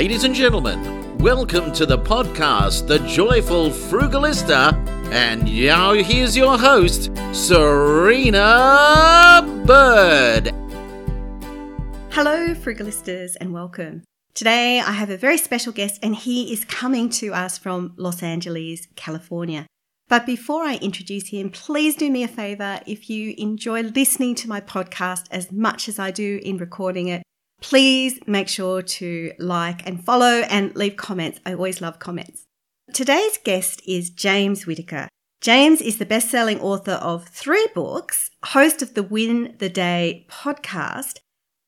Ladies and gentlemen, welcome to the podcast, The Joyful Frugalista. And now here's your host, Serina Bird. Hello, Frugalistas, and welcome. Today I have a very special guest, and he is coming to us from Los Angeles, California. But before I introduce him, please do me a favor if you enjoy listening to my podcast as much as I do in recording it Please make sure to like and follow and leave comments. I always love comments. Today's guest is James Whittaker. James is the best selling author of three books, host of the Win the Day podcast,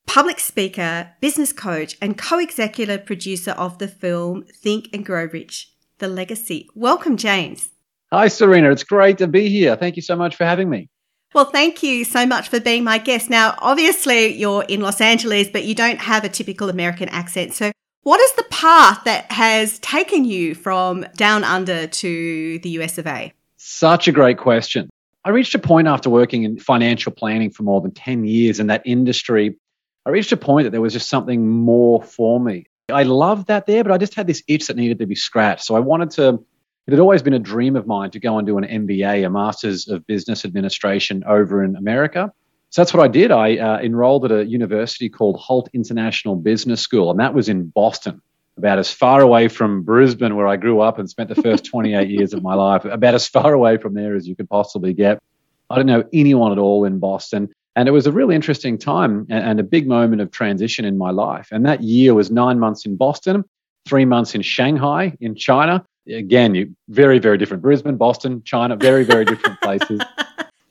public speaker, business coach, and co executive producer of the film Think and Grow Rich The Legacy. Welcome, James. Hi, Serina. It's great to be here. Thank you so much for having me. Well, thank you so much for being my guest. Now, obviously, you're in Los Angeles, but you don't have a typical American accent. So, what is the path that has taken you from down under to the US of A? Such a great question. I reached a point after working in financial planning for more than 10 years in that industry. I reached a point that there was just something more for me. I loved that there, but I just had this itch that needed to be scratched. So I wanted to it had always been a dream of mine to go and do an MBA, a Master's of Business Administration over in America. So that's what I did. I uh, enrolled at a university called Hult International Business School, and that was in Boston, about as far away from Brisbane, where I grew up and spent the first 28 years of my life, about as far away from there as you could possibly get. I didn't know anyone at all in Boston. And it was a really interesting time and a big moment of transition in my life. And that year was nine months in Boston, three months in Shanghai, in China, again, you very, very different. Brisbane, Boston, China, very, very different places.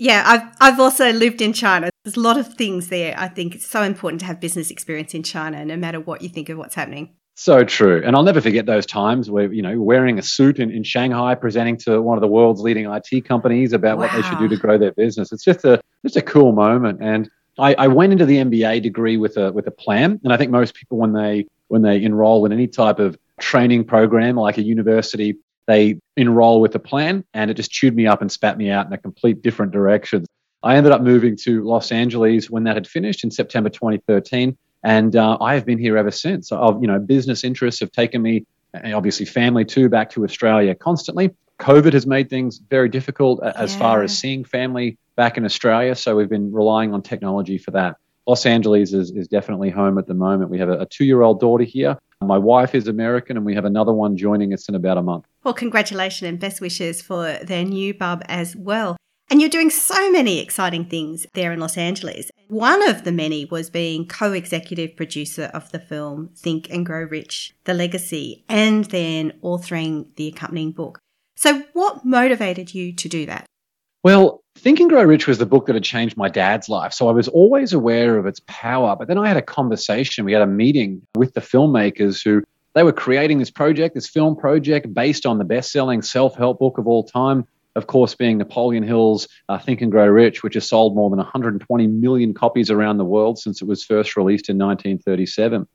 Yeah, I've I've also lived in China. There's a lot of things there. I think it's so important to have business experience in China, no matter what you think of what's happening. So true. And I'll never forget those times where, you know, wearing a suit in, in Shanghai, presenting to one of the world's leading IT companies about wow. what they should do to grow their business. It's just a just a cool moment. And I, I went into the MBA degree with a with a plan. And I think most people when they when they enroll in any type of training program like a university, they enroll with a plan and it just chewed me up and spat me out in a complete different direction. I ended up moving to Los Angeles when that had finished in September 2013. And uh, I have been here ever since. Of you know, business interests have taken me, and obviously family too, back to Australia constantly. COVID has made things very difficult as far as seeing family back in Australia. So we've been relying on technology for that. Los Angeles is, is definitely home at the moment. We have a, a two year old daughter here my wife is American, and we have another one joining us in about a month. Well, congratulations and best wishes for their new bub as well. And you're doing so many exciting things there in Los Angeles. One of the many was being co executive producer of the film Think and Grow Rich The Legacy, and then authoring the accompanying book. So, what motivated you to do that? Well, Think and Grow Rich was the book that had changed my dad's life. So I was always aware of its power. But then I had a conversation, we had a meeting with the filmmakers who they were creating this project, this film project based on the best selling self help book of all time. Of course, being Napoleon Hill's uh, Think and Grow Rich, which has sold more than 120 million copies around the world since it was first released in 1937.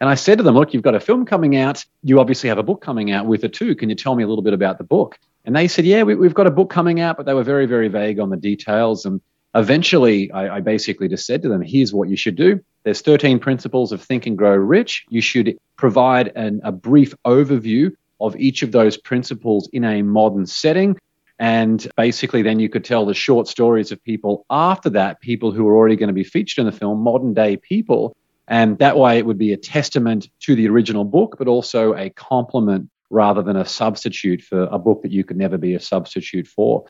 And I said to them, Look, you've got a film coming out. You obviously have a book coming out with it too. Can you tell me a little bit about the book? And they said, yeah, we, have got a book coming out, but they were very, very vague on the details. And eventually, I, I basically just said to them, here's what you should do. There's 13 principles of Think and Grow Rich. You should provide an, a brief overview of each of those principles in a modern setting. And basically, then you could tell the short stories of people after that, people who are already going to be featured in the film, modern day people. And that way, it would be a testament to the original book, but also a complement rather than a substitute for a book that you could never be a substitute for.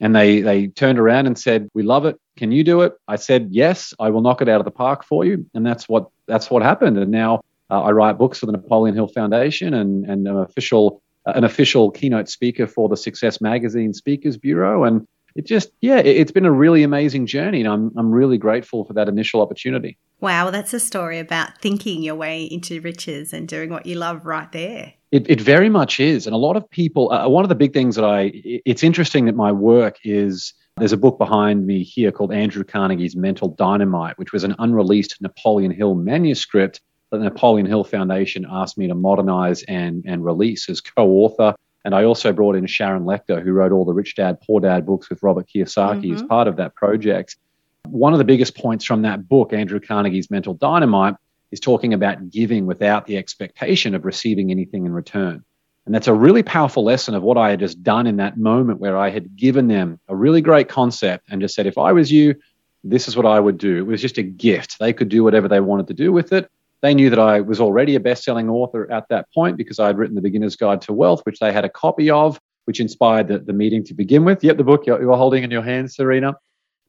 And they, they turned around and said, We love it. Can you do it? I said, Yes, I will knock it out of the park for you. And that's what, that's what happened. And now uh, I write books for the Napoleon Hill Foundation and, and an official, uh, an official keynote speaker for the Success Magazine Speakers Bureau. And it just, yeah, it, it's been a really amazing journey. And I'm, I'm really grateful for that initial opportunity. Wow, that's a story about thinking your way into riches and doing what you love right there. It, it very much is. And a lot of people, uh, one of the big things that I, it's interesting that my work is, there's a book behind me here called Andrew Carnegie's Mental Dynamite, which was an unreleased Napoleon Hill manuscript that the Napoleon Hill Foundation asked me to modernize and, and release as co author. And I also brought in Sharon Lechter, who wrote all the Rich Dad, Poor Dad books with Robert Kiyosaki mm-hmm. as part of that project. One of the biggest points from that book, Andrew Carnegie's Mental Dynamite, is talking about giving without the expectation of receiving anything in return. And that's a really powerful lesson of what I had just done in that moment where I had given them a really great concept and just said, if I was you, this is what I would do. It was just a gift. They could do whatever they wanted to do with it. They knew that I was already a best selling author at that point because I had written The Beginner's Guide to Wealth, which they had a copy of, which inspired the, the meeting to begin with. Yep, the book you are holding in your hands, Serina.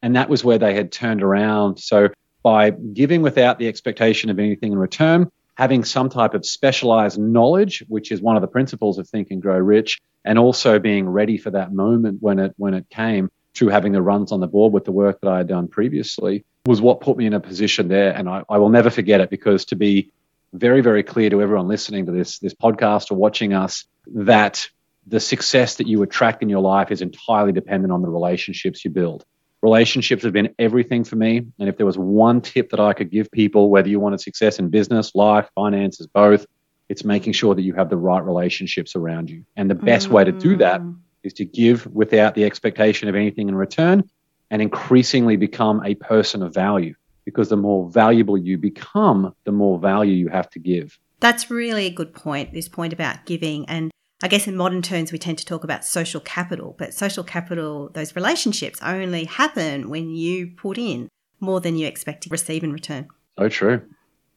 And that was where they had turned around. So by giving without the expectation of anything in return, having some type of specialized knowledge, which is one of the principles of Think and Grow Rich, and also being ready for that moment when it when it came through having the runs on the board with the work that I had done previously was what put me in a position there. And I, I will never forget it because to be very, very clear to everyone listening to this this podcast or watching us that the success that you attract in your life is entirely dependent on the relationships you build. Relationships have been everything for me. And if there was one tip that I could give people, whether you wanted success in business, life, finances, both, it's making sure that you have the right relationships around you. And the best mm. way to do that mm. to give without the expectation of anything in return and increasingly become a person of value. Because the more valuable you become, the more value you have to give. That's really a good point, this point about giving. And I guess in modern terms, we tend to talk about social capital, but social capital, those relationships only happen when you put in more than you expect to receive in return. So true.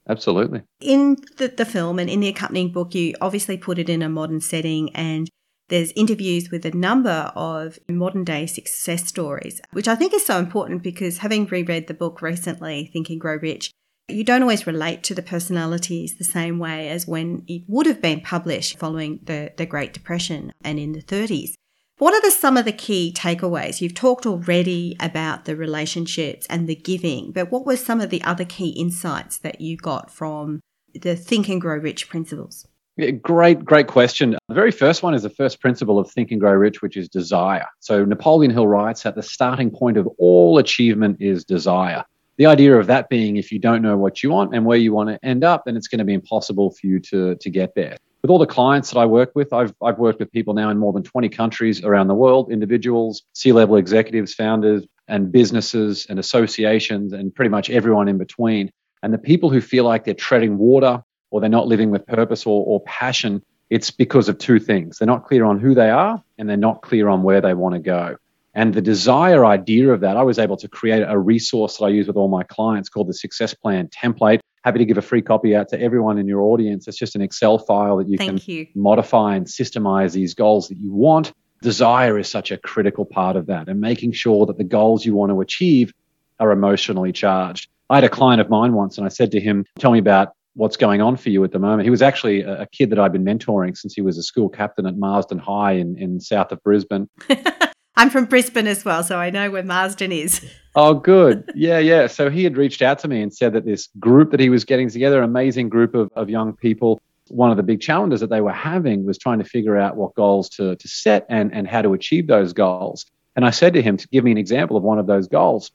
Absolutely. In the, the film and in the accompanying book, you obviously put it in a modern setting and there's interviews with a number of modern day success stories, which I think is so important because having reread the book recently, Think and Grow Rich, you don't always relate to the personalities the same way as when it would have been published following the, the Great Depression and in the 30s. What are the, some of the key takeaways? You've talked already about the relationships and the giving, but what were some of the other key insights that you got from the Think and Grow Rich principles? Yeah, great, great question. The very first one is the first principle of Think and Grow Rich, which is desire. So Napoleon Hill writes that the starting point of all achievement is desire the idea of that being if you don't know what you want and where you want to end up, then it's going to be impossible for you to, to get there. With all the clients that I work with, I've, I've worked with people now in more than 20 countries around the world, individuals, C level executives, founders, and businesses and associations, and pretty much everyone in between. And the people who feel like they're treading water or they're not living with purpose or, or passion, it's because of two things. They're not clear on who they are and they're not clear on where they want to go. And the desire idea of that, I was able to create a resource that I use with all my clients called the Success Plan Template. Happy to give a free copy out to everyone in your audience. It's just an Excel file that you Thank can you. modify and systemize these goals that you want. Desire is such a critical part of that and making sure that the goals you want to achieve are emotionally charged. I had a client of mine once and I said to him, Tell me about what's going on for you at the moment. He was actually a, kid that I'd been mentoring since he was a school captain at Marsden High in, in south of Brisbane. I'm from Brisbane as well, so I know where Marsden is. Oh, good. Yeah, yeah. So he had reached out to me and said that this group that he was getting together, amazing group of, of young people, one of the big challenges that they were having was trying to figure out what goals to, to set and, and how to achieve those goals. And I said to him to give me an example of one of those goals.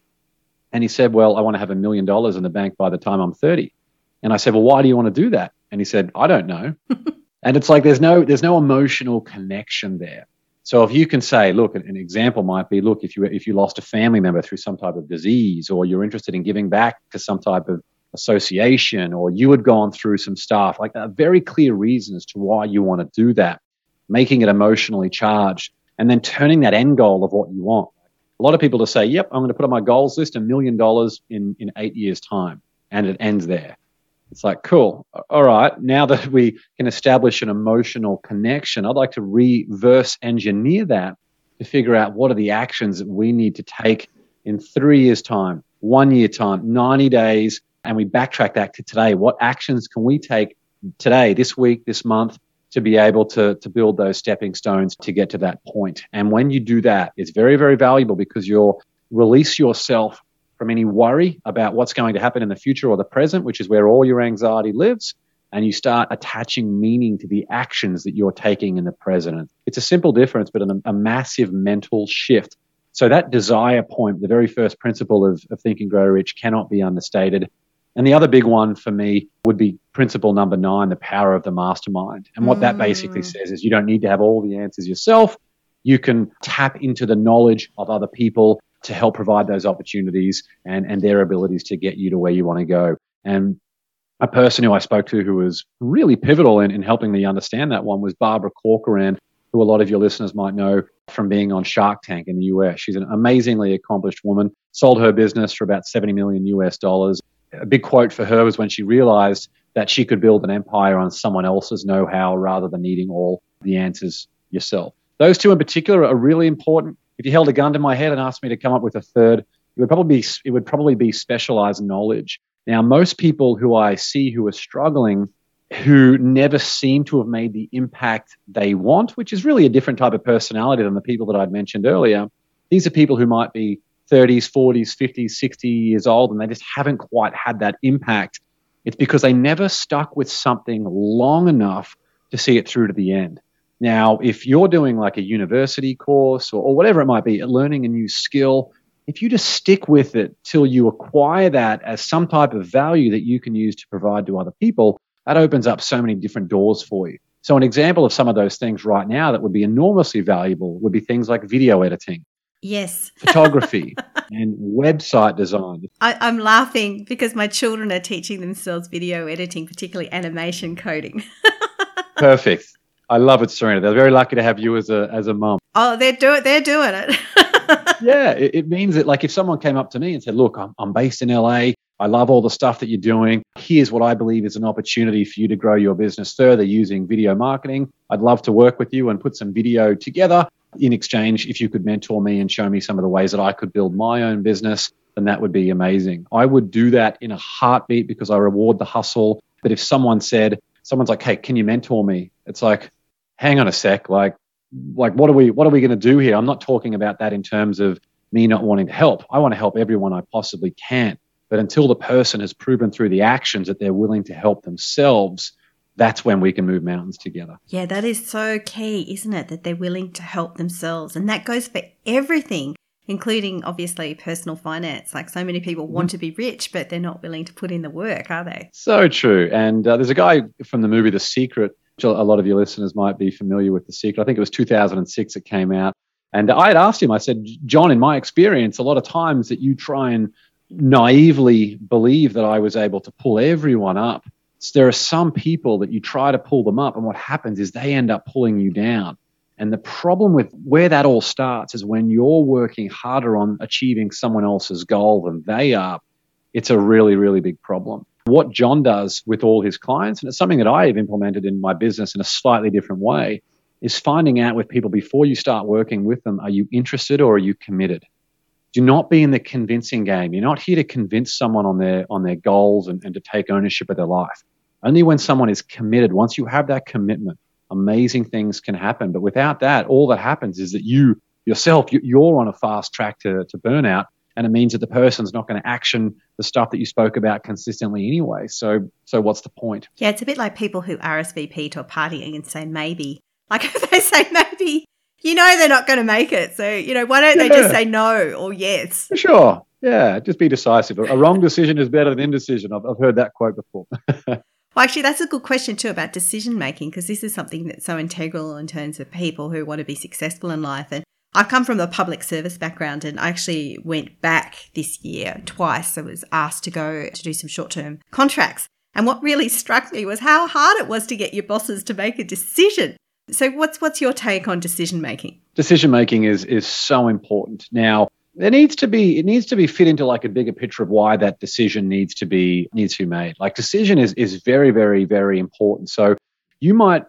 And he said, Well, I want to have a million dollars in the bank by the time I'm 30. And I said, Well, why do you want to do that? And he said, I don't know. and it's like there's no there's no emotional connection there. So if you can say, look, an example might be, look, if you if you lost a family member through some type of disease, or you're interested in giving back to some type of association, or you had gone through some stuff, like a very clear reason as to why you want to do that, making it emotionally charged, and then turning that end goal of what you want. A lot of people to say, yep, I'm going to put on my goals list a million dollars in in eight years' time, and it ends there. It's like, cool. All right. Now that we can establish an emotional connection, I'd like to reverse engineer that to figure out what are the actions that we need to take in three years' time, one year time, 90 days. And we backtrack that to today. What actions can we take today, this week, this month, to be able to, to build those stepping stones to get to that point? And when you do that, it's very, very valuable because you'll release yourself from any worry about what's going to happen in the future or the present, which is where all your anxiety lives, and you start attaching meaning to the actions that you're taking in the present. It's a simple difference, but a, a massive mental shift. So that desire point, the very first principle of, of Think and Grow Rich cannot be understated. And the other big one for me would be principle number nine, the power of the mastermind. And what mm. that basically mm. says is you don't need to have all the answers yourself. You can tap into the knowledge of other people to help provide those opportunities and, and their abilities to get you to where you want to go. And a person who I spoke to who was really pivotal in, in helping me understand that one was Barbara Corcoran, who a lot of your listeners might know from being on Shark Tank in the US. She's an amazingly accomplished woman, sold her business for about 70 million US dollars. A big quote for her was when she realized that she could build an empire on someone else's know how rather than needing all the answers yourself. Those two in particular are really important. If you held a gun to my head and asked me to come up with a third, it would probably be, it would probably be specialized knowledge. Now, most people who I see who are struggling, who never seem to have made the impact they want, which is really a different type of personality than the people that I'd mentioned earlier. These are people who might be 30s, 40s, 50s, 60 years old, and they just haven't quite had that impact. It's because they never stuck with something long enough to see it through to the end. Now, if you're doing like a university course or, or whatever it might be, learning a new skill, if you just stick with it till you acquire that as some type of value that you can use to provide to other people, that opens up so many different doors for you. So, an example of some of those things right now that would be enormously valuable would be things like video editing. Yes. photography and website design. I, am laughing because my children are teaching themselves video editing, particularly animation coding. Perfect. I love it, Serina. They're very lucky to have you as a as a mom. Oh, they're doing they're doing it. yeah, it, it, means that like if someone came up to me and said, "Look, I'm, I'm based in LA. I love all the stuff that you're doing. Here's what I believe is an opportunity for you to grow your business further using video marketing. I'd love to work with you and put some video together. In exchange, if you could mentor me and show me some of the ways that I could build my own business, then that would be amazing. I would do that in a heartbeat because I reward the hustle. But if someone said, someone's like, "Hey, can you mentor me?" It's like, hang on a sec, like like what are we what are we going to do here? I'm not talking about that in terms of me not wanting to help. I want to help everyone I possibly can. But until the person has proven through the actions that they're willing to help themselves, that's when we can move mountains together. Yeah, that is so key, isn't it? That they're willing to help themselves. And that goes for everything, including obviously personal finance. Like so many people want to be rich, but they're not willing to put in the work, are they? So true. And uh, there's a guy from the movie The Secret a lot of your listeners might be familiar with The Secret. I think it was 2006 it came out. And I had asked him, I said, John, in my experience, a lot of times that you try and naively believe that I was able to pull everyone up. There are some people that you try to pull them up, and what happens is they end up pulling you down. And the problem with where that all starts is when you're working harder on achieving someone else's goal than they are, it's a really, really big problem. What John does with all his clients, and it's something that I have implemented in my business in a slightly different way, is finding out with people before you start working with them are you interested or are you committed? Do not be in the convincing game. You're not here to convince someone on their on their goals and, and to take ownership of their life. Only when someone is committed, once you have that commitment, amazing things can happen. But without that, all that happens is that you yourself, you're on a fast track to, to burnout and it means that the person's not going to action the stuff that you spoke about consistently anyway. So, so what's the point? Yeah, it's a bit like people who RSVP to a party and say maybe. Like if they say maybe, you know they're not going to make it. So, you know, why don't yeah. they just say no or yes? Sure. Yeah, just be decisive. A wrong decision is better than indecision. I've, I've heard that quote before. well, actually, that's a good question too about decision making because this is something that's so integral in terms of people who want to be successful in life. And I come from a public service background and I actually went back this year twice. I was asked to go to do some short term contracts. And what really struck me was how hard it was to get your bosses to make a decision. So what's what's your take on decision making? Decision making is is so important. Now, there needs to be it needs to be fit into like a bigger picture of why that decision needs to be needs to be made. Like decision is is very very very important. So you might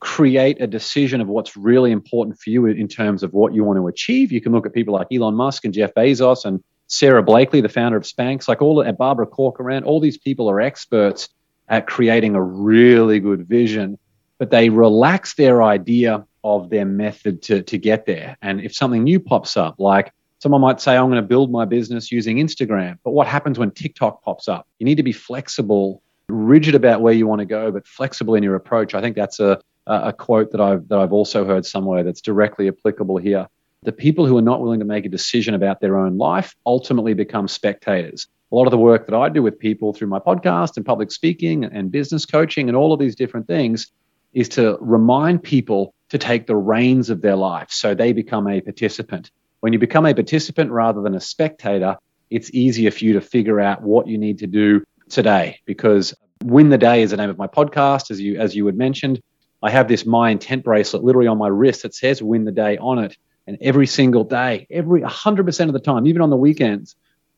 create a decision of what's really important for you in terms of what you want to achieve. You can look at people like Elon Musk and Jeff Bezos and Sara Blakely, the founder of Spanx, like all Barbara Corcoran. All these people are experts at creating a really good vision, but they relax their idea of their method to, to get there. And if something new pops up, like someone might say, I'm going to build my business using Instagram, but what happens when TikTok pops up? You need to be flexible, rigid about where you want to go, but flexible in your approach. I think that's a, Uh, a quote that I've that I've also heard somewhere that's directly applicable here. The people who are not willing to make a decision about their own life ultimately become spectators. A lot of the work that I do with people through my podcast and public speaking and business coaching and all of these different things is to remind people to take the reins of their life so they become a participant. When you become a participant rather than a spectator, it's easier for you to figure out what you need to do today because Win the Day is the name of my podcast, as you as you had mentioned. I have this My Intent bracelet literally on my wrist that says Win the Day on it. And every single day, every 100% of the time, even on the weekends,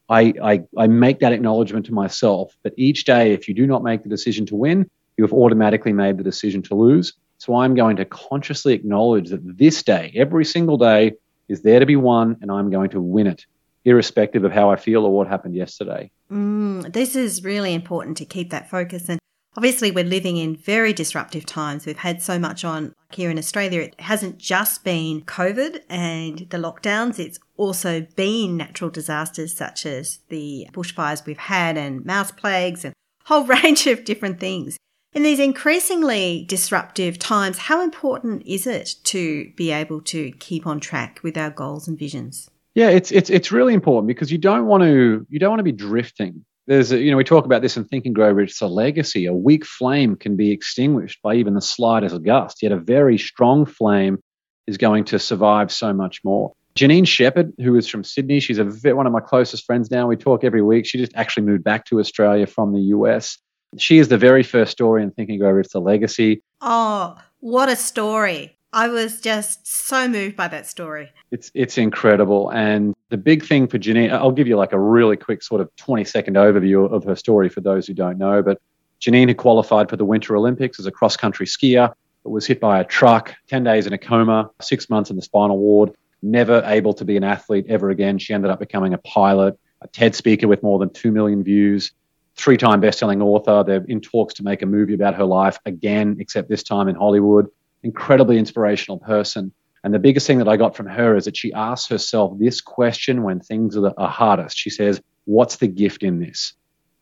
I, I, I make that acknowledgement to myself that each day, if you do not make the decision to win, you have automatically made the decision to lose. So I'm going to consciously acknowledge that this day, every single day, is there to be won, and I'm going to win it, irrespective of how I feel or what happened yesterday. Mm, this is really important to keep that focus. And obviously, we're living in very disruptive times. We've had so much on here in Australia. It hasn't just been COVID and the lockdowns, it's also been natural disasters such as the bushfires we've had and mouse plagues and a whole range of different things. In these increasingly disruptive times, how important is it to be able to keep on track with our goals and visions? Yeah, it's it's it's really important because you don't want to you don't want to be drifting. There's a, you know we talk about this in Think and Grow Rich. It's a legacy. A weak flame can be extinguished by even the slightest gust. Yet a very strong flame is going to survive so much more. Janine Shepherd, who is from Sydney, she's a one of my closest friends now. We talk every week. She just actually moved back to Australia from the US. She is the very first story in Think and Grow Rich, the legacy. Oh, what a story! I was just so moved by that story. It's it's incredible, and the big thing for Janine, I'll give you like a really quick sort of 20 second overview of her story for those who don't know. But Janine had qualified for the Winter Olympics as a cross country skier, but was hit by a truck, 10 days in a coma, six months in the spinal ward, never able to be an athlete ever again. She ended up becoming a pilot, a TED speaker with more than 2 million views, three time best selling author. They're in talks to make a movie about her life again, except this time in Hollywood. Incredibly inspirational person. And the biggest thing that I got from her is that she asks herself this question when things are, are hardest. She says, What's the gift in this?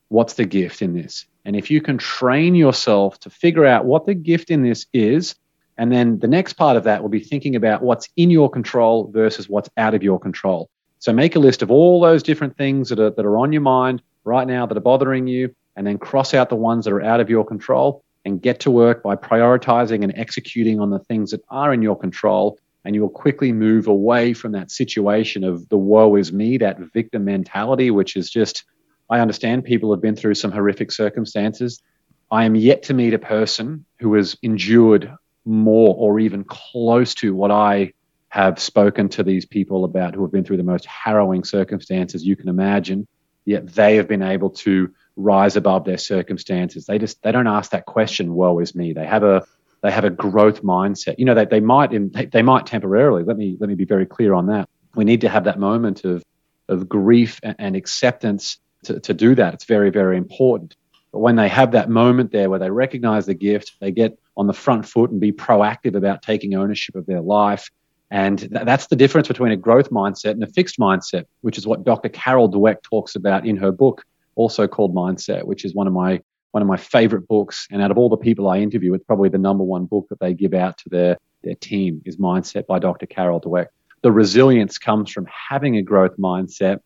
What's the gift in this? And if you can train yourself to figure out what the gift in this is, and then the next part of that will be thinking about what's in your control versus what's out of your control. So make a list of all those different things that are, that are on your mind right now that are bothering you, and then cross out the ones that are out of your control and get to work by prioritizing and executing on the things that are in your control. And you will quickly move away from that situation of the woe is me, that victim mentality, which is just, I understand people have been through some horrific circumstances. I am yet to meet a person who has endured more or even close to what I have spoken to these people about who have been through the most harrowing circumstances you can imagine yet they have been able to rise above their circumstances. They just they don't ask that question, woe is me. They have a they have a growth mindset. You know, they, they might they, they might temporarily. Let me let me be very clear on that. We need to have that moment of of grief and, and acceptance to, to do that. It's very, very important. But when they have that moment there where they recognize the gift, they get on the front foot and be proactive about taking ownership of their life and th- that's the difference between a growth mindset and a fixed mindset, which is what Dr. Carol Dweck talks about in her book, also called Mindset, which is one of my one of my favorite books. And out of all the people I interview, it's probably the number one book that they give out to their their team is Mindset by Dr. Carol Dweck. The resilience comes from having a growth mindset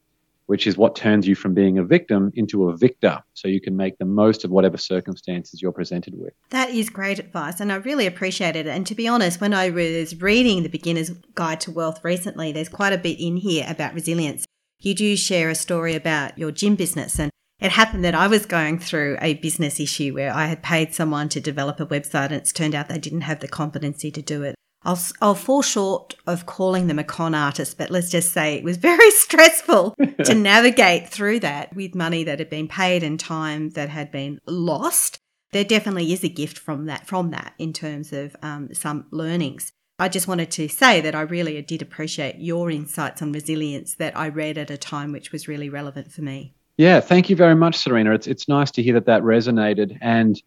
which is what turns you from being a victim into a victor. So you can make the most of whatever circumstances you're presented with. That is great advice, and I really appreciate it. And to be honest, when I was reading The Beginner's Guide to Wealth recently, there's quite a bit in here about resilience. You do share a story about your gym business, and it happened that I was going through a business issue where I had paid someone to develop a website, and it's turned out they didn't have the competency to do it. I'll, I'll fall short of calling them a con artist, but let's just say it was very stressful to navigate through that with money that had been paid and time that had been lost. There definitely is a gift from that, from that in terms of um, some learnings. I just wanted to say that I really did appreciate your insights on resilience that I read at a time which was really relevant for me. Yeah, thank you very much, Serina. It's it's nice to hear that that resonated. And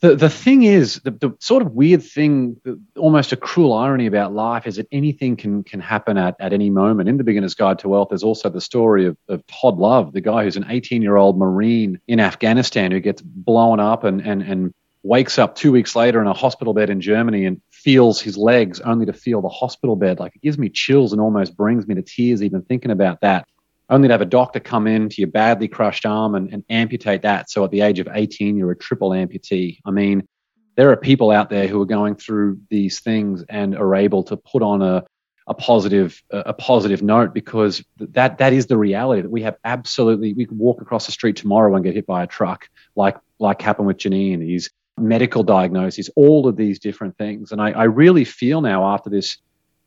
the the thing is, the, the sort of weird thing, almost a cruel irony about life is that anything can can happen at, at any moment. In the Beginner's Guide to Wealth, there's also the story of, of Todd Love, the guy who's an 18 year old Marine in Afghanistan who gets blown up and, and, and wakes up two weeks later in a hospital bed in Germany and feels his legs only to feel the hospital bed. Like it gives me chills and almost brings me to tears even thinking about that only to have a doctor come in to your badly crushed arm and, and amputate that. So at the age of 18, you're a triple amputee. I mean, there are people out there who are going through these things and are able to put on a, a positive a positive note because that that is the reality that we have absolutely we could walk across the street tomorrow and get hit by a truck like like happened with Janine these medical diagnoses all of these different things and I, I really feel now after this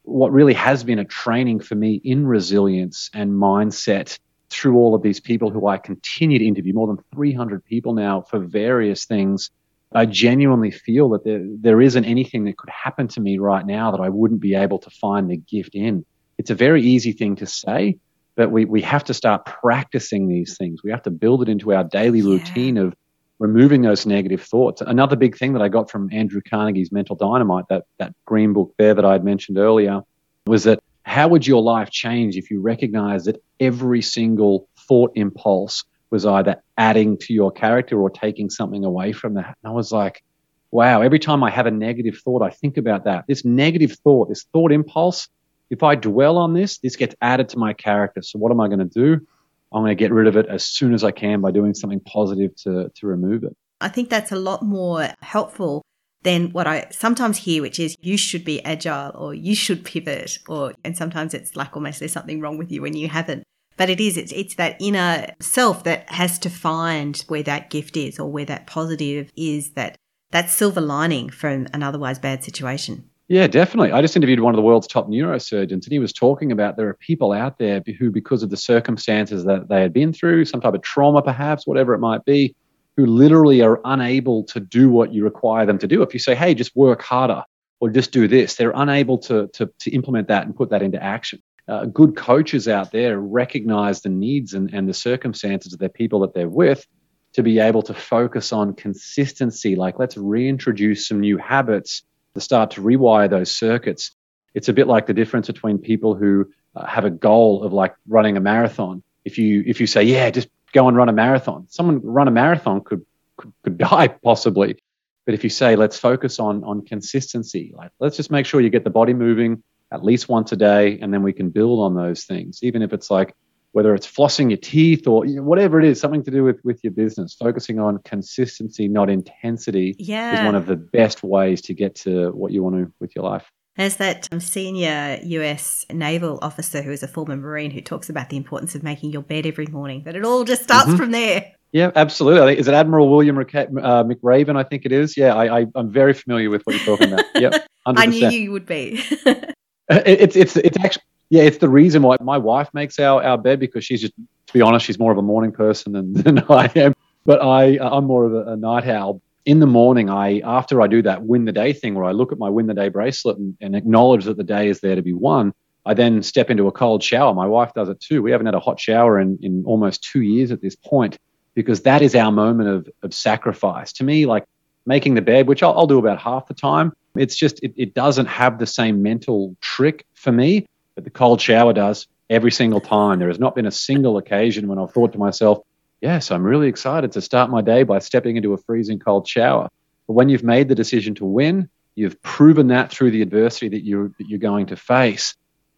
what really has been a training for me in resilience and mindset through all of these people who I continue to interview more than 300 people now for various things I genuinely feel that there, there isn't anything that could happen to me right now that I wouldn't be able to find the gift in. It's a very easy thing to say, but we, we have to start practicing these things. We have to build it into our daily yeah. routine of removing those negative thoughts. Another big thing that I got from Andrew Carnegie's Mental Dynamite, that, that green book there that I had mentioned earlier, was that how would your life change if you recognize that every single thought impulse was either adding to your character or taking something away from that. And I was like, wow, every time I have a negative thought, I think about that. This negative thought, this thought impulse, if I dwell on this, this gets added to my character. So what am I going to do? I'm going to get rid of it as soon as I can by doing something positive to, to remove it. I think that's a lot more helpful than what I sometimes hear, which is you should be agile or you should pivot or, and sometimes it's like almost there's something wrong with you when you haven't. But it is, it's, it's that inner self that has to find where that gift is or where that positive is that that silver lining from an otherwise bad situation. Yeah, definitely. I just interviewed one of the world's top neurosurgeons, and he was talking about there are people out there who, because of the circumstances that they had been through, some type of trauma perhaps, whatever it might be, who literally are unable to do what you require them to do. If you say, hey, just work harder or just do this, they're unable to, to, to implement that and put that into action uh, good coaches out there recognize the needs and, and the circumstances of their people that they're with to be able to focus on consistency. Like, let's reintroduce some new habits to start to rewire those circuits. It's a bit like the difference between people who uh, have a goal of like running a marathon. If you if you say, yeah, just go and run a marathon, someone run a marathon could could, could die possibly. But if you say, let's focus on on consistency, like let's just make sure you get the body moving, at least once a day, and then we can build on those things. Even if it's like whether it's flossing your teeth or you know, whatever it is, something to do with with your business, focusing on consistency, not intensity, yeah. is one of the best ways to get to what you want to with your life. There's that um, senior US naval officer who is a former Marine who talks about the importance of making your bed every morning, that it all just starts mm-hmm. from there. Yeah, absolutely. Is it Admiral William uh, McRaven? I think it is. Yeah, I, I, am very familiar with what you're talking about. Yep. I knew you would be. It's it's it's actually yeah, it's the reason why my wife makes our, our bed because she's just to be honest, she's more of a morning person than, than I am. But I uh, I'm more of a, a night owl. In the morning, I after I do that win the day thing where I look at my win the day bracelet and, and acknowledge that the day is there to be won. I then step into a cold shower. My wife does it too. We haven't had a hot shower in, in almost two years at this point because that is our moment of, of sacrifice. To me, like making the bed, which I'll, I'll do about half the time, it's just, it, it doesn't have the same mental trick for me, but the cold shower does every single time. There has not been a single occasion when I've thought to myself, yes, I'm really excited to start my day by stepping into a freezing cold shower. But when you've made the decision to win, you've proven that through the adversity that you're, that you're going to face.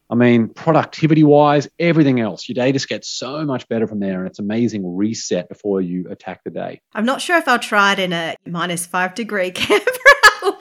I mean, productivity wise, everything else, your day just gets so much better from there. And it's amazing reset before you attack the day. I'm not sure if I'll try it in a minus five degree camp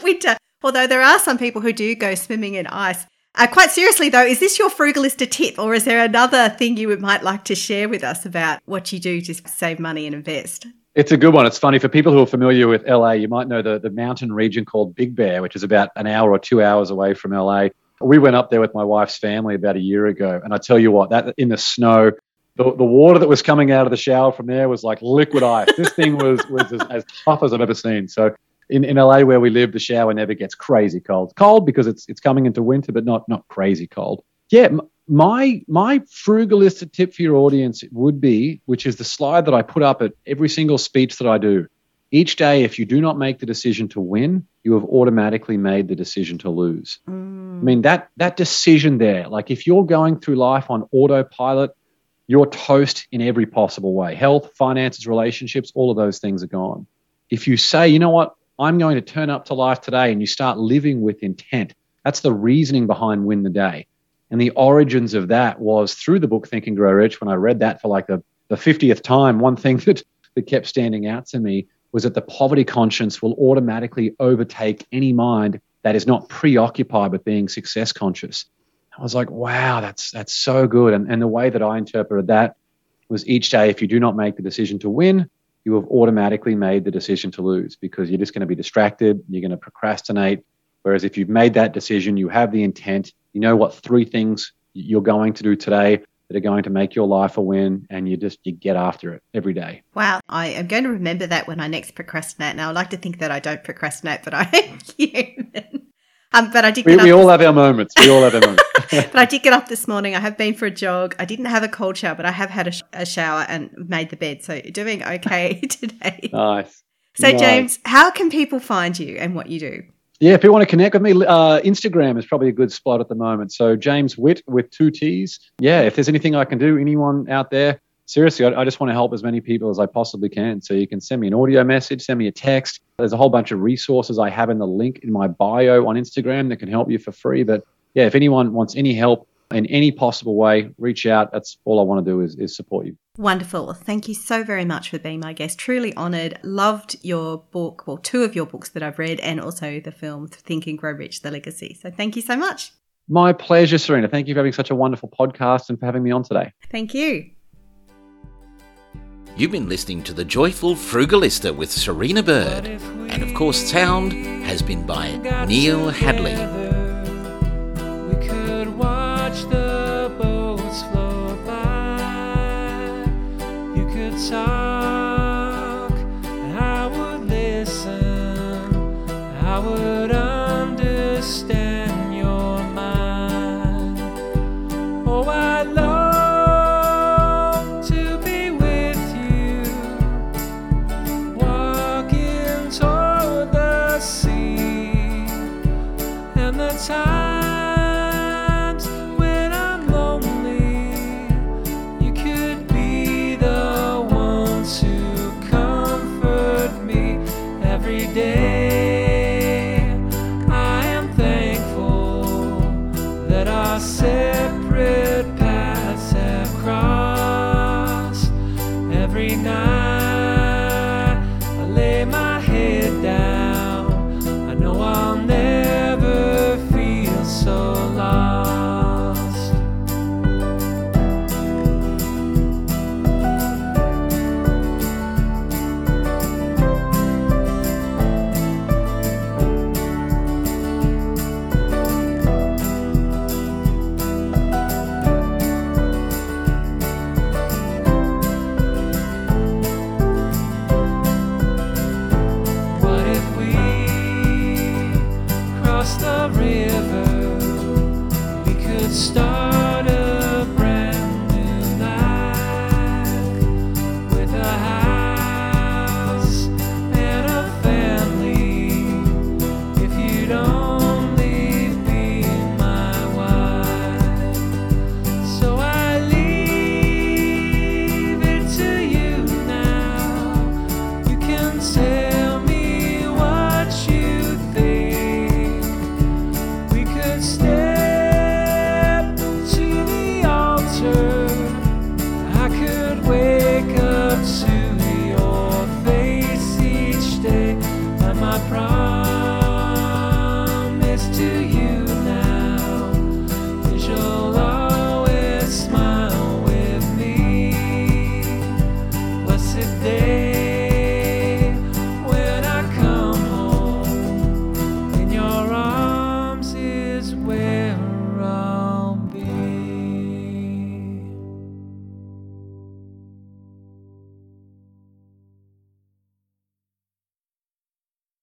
winter. Although there are some people who do go swimming in ice. Uh, quite seriously, though, is this your frugalista tip, or is there another thing you might like to share with us about what you do to save money and invest? It's a good one. It's funny for people who are familiar with LA. You might know the, the mountain region called Big Bear, which is about an hour or two hours away from LA. We went up there with my wife's family about a year ago, and I tell you what, that in the snow, the, the water that was coming out of the shower from there was like liquid ice. this thing was was as, as tough as I've ever seen. So in, in LA where we live, the shower never gets crazy cold. Cold because it's it's coming into winter, but not not crazy cold. Yeah, my my frugalista tip for your audience would be, which is the slide that I put up at every single speech that I do. Each day, if you do not make the decision to win, you have automatically made the decision to lose. Mm. I mean that that decision there, like if you're going through life on autopilot, you're toast in every possible way. Health, finances, relationships, all of those things are gone. If you say, you know what, I'm going to turn up to life today, and you start living with intent. That's the reasoning behind Win the Day. And the origins of that was through the book Think and Grow Rich. When I read that for like the, the 50th time, one thing that, that kept standing out to me was that the poverty conscience will automatically overtake any mind that is not preoccupied with being success conscious. I was like, wow, that's that's so good. And and the way that I interpreted that was each day, if you do not make the decision to win, you have automatically made the decision to lose because you're just going to be distracted, you're going to procrastinate. Whereas if you've made that decision, you have the intent, you know what three things you're going to do today that are going to make your life a win and you just you get after it every day wow i am going to remember that when i next procrastinate now i like to think that i don't procrastinate but i am human um, but I did. we, we all have our moments. We all have our moments. but I did get up this morning. I have been for a jog. I didn't have a cold shower, but I have had a, sh- a shower and made the bed. So doing okay today. Nice. So nice. James, how can people find you and what you do? Yeah, if you want to connect with me, uh, Instagram is probably a good spot at the moment. So James Witt with two T's. Yeah, if there's anything I can do, anyone out there, seriously, I, I, just want to help as many people as I possibly can. So you can send me an audio message, send me a text. There's a whole bunch of resources I have in the link in my bio on Instagram that can help you for free. But yeah, if anyone wants any help in any possible way, reach out. That's all I want to do is, is support you. Wonderful. Thank you so very much for being my guest. Truly honored. Loved your book, well, two of your books that I've read, and also the film Think and Grow Rich, The Legacy. So thank you so much. My pleasure, Serina. Thank you for having such a wonderful podcast and for having me on today. Thank you. You've been listening to The Joyful Frugalista with Serina Bird. And of course, sound has been by Neil Hadley. We could watch the boats flow by. You could talk,